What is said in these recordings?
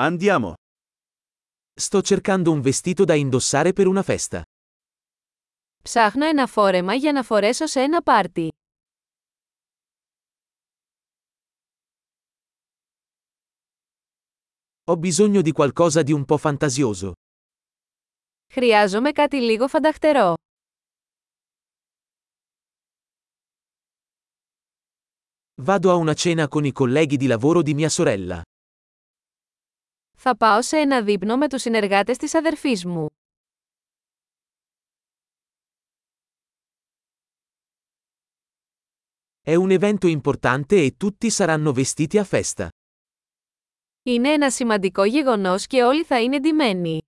Andiamo. Sto cercando un vestito da indossare per una festa. Ψάχνω ένα φόρεμα για να φορέσω σε ένα πάρτι. Ho bisogno di qualcosa di un po' fantasioso. Χρειάζομαι κάτι λίγο φανταχτερό. Vado a una cena con i colleghi di lavoro di mia sorella. Θα πάω σε ένα δείπνο με τους συνεργάτες της αδερφής μου. È un evento importante e tutti saranno vestiti a festa. Είναι ένα σημαντικό γεγονός και όλοι θα είναι ντυμένοι.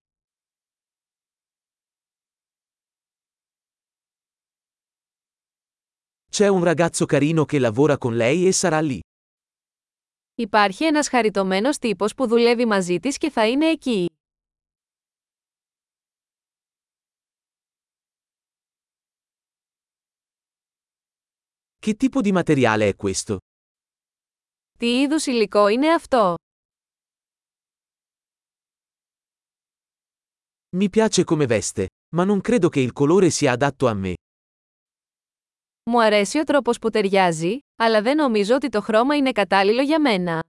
C'è un ragazzo carino che lavora con lei e sarà lì. Υπάρχει ένας χαριτωμένος τύπος που δουλεύει μαζί της και θα είναι εκεί. Che tipo di materiale è questo? Τι είδους υλικό είναι αυτό; Mi piace come veste, ma non credo che il colore sia adatto a me. Μου αρέσει ο τρόπος που ταιριάζει, αλλά δεν νομίζω ότι το χρώμα είναι κατάλληλο για μένα.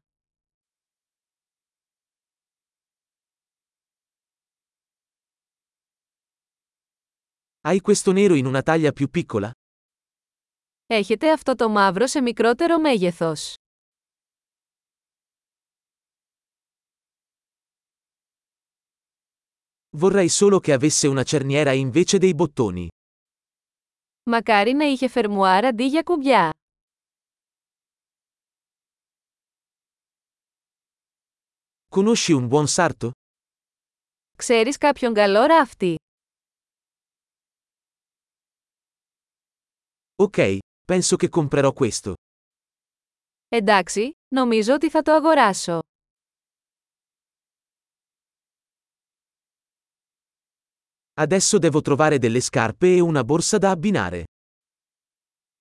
Hai questo nero in una taglia più piccola? Έχετε αυτό το μαύρο σε μικρότερο μέγεθος. Vorrei solo che avesse una cerniera invece dei bottoni. Μακάρι να είχε φερμουάρ αντί για κουμπιά. Conosci un buon sarto? Ξέρεις κάποιον καλό ράφτη; Ok, penso che comprerò questo. Εντάξει, νομίζω ότι θα το αγοράσω. Adesso devo trovare delle scarpe e una borsa da abbinare.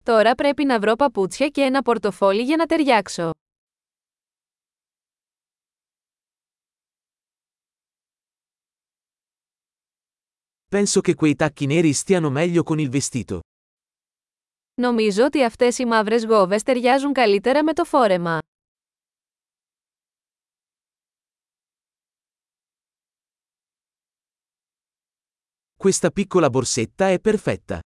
Τώρα πρέπει να βρω παπούτσια και ένα πορτοφόλι για να ταιριάξω. Penso che quei tacchi neri stiano meglio con il vestito. Νομίζω ότι αυτές οι μαύρες γόβες ταιριάζουν καλύτερα με το φόρεμα. Questa piccola borsetta è perfetta.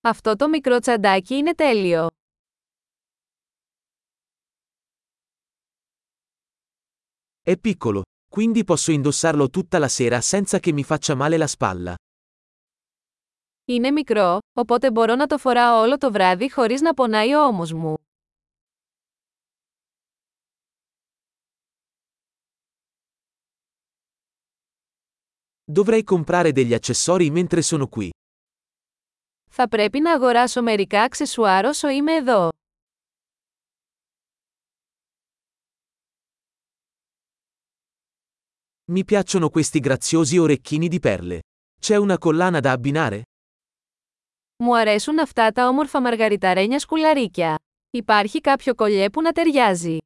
Αυτό το μικρό τσαντάκι είναι τέλειο. È piccolo, quindi posso indossarlo tutta la sera senza che mi faccia male la spalla. Είναι μικρό, οπότε μπορώ να το φοράω όλο το βράδυ χωρίς να πονάει ο ώμος μου. Dovrei comprare degli accessori mentre sono qui. Θα πρέπει να αγοράσω μερικά αξεσουάρ όσο είμαι εδώ. Mi piacciono questi graziosi orecchini di perle. C'è una collana da abbinare? Μου αρέσουν αυτά τα όμορφα μαργαριταρένια σκουλαρίκια. Υπάρχει κάποιο κολλιέ που να ταιριάζει.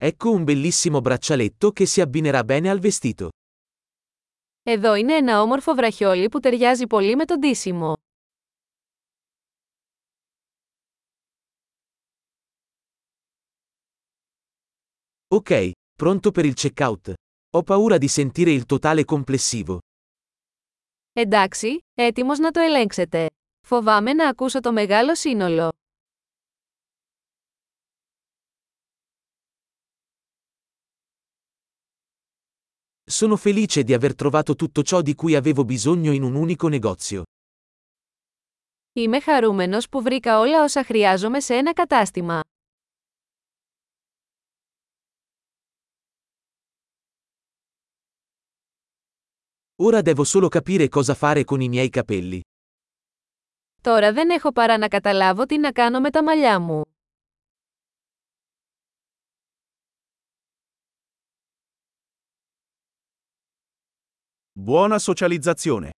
Ecco un bellissimo braccialetto che si abbinerà bene al vestito. Εδώ είναι ένα όμορφο βραχιόλι που ταιριάζει πολύ με το ντύσιμο. Ok, pronto per il checkout. Ho paura di sentire il totale complessivo. Εντάξει, έτοιμος να το ελέγξετε. Φοβάμαι να ακούσω το μεγάλο σύνολο. Sono felice di aver trovato tutto ciò di cui avevo bisogno in un unico negozio. Είμαι χαρούμενος που βρήκα όλα όσα χρειάζομαι σε ένα κατάστημα. Ora devo solo capire cosa fare con i miei capelli. Τώρα δεν έχω παρά να καταλάβω τι να κάνω με τα μαλλιά μου. Buona socializzazione.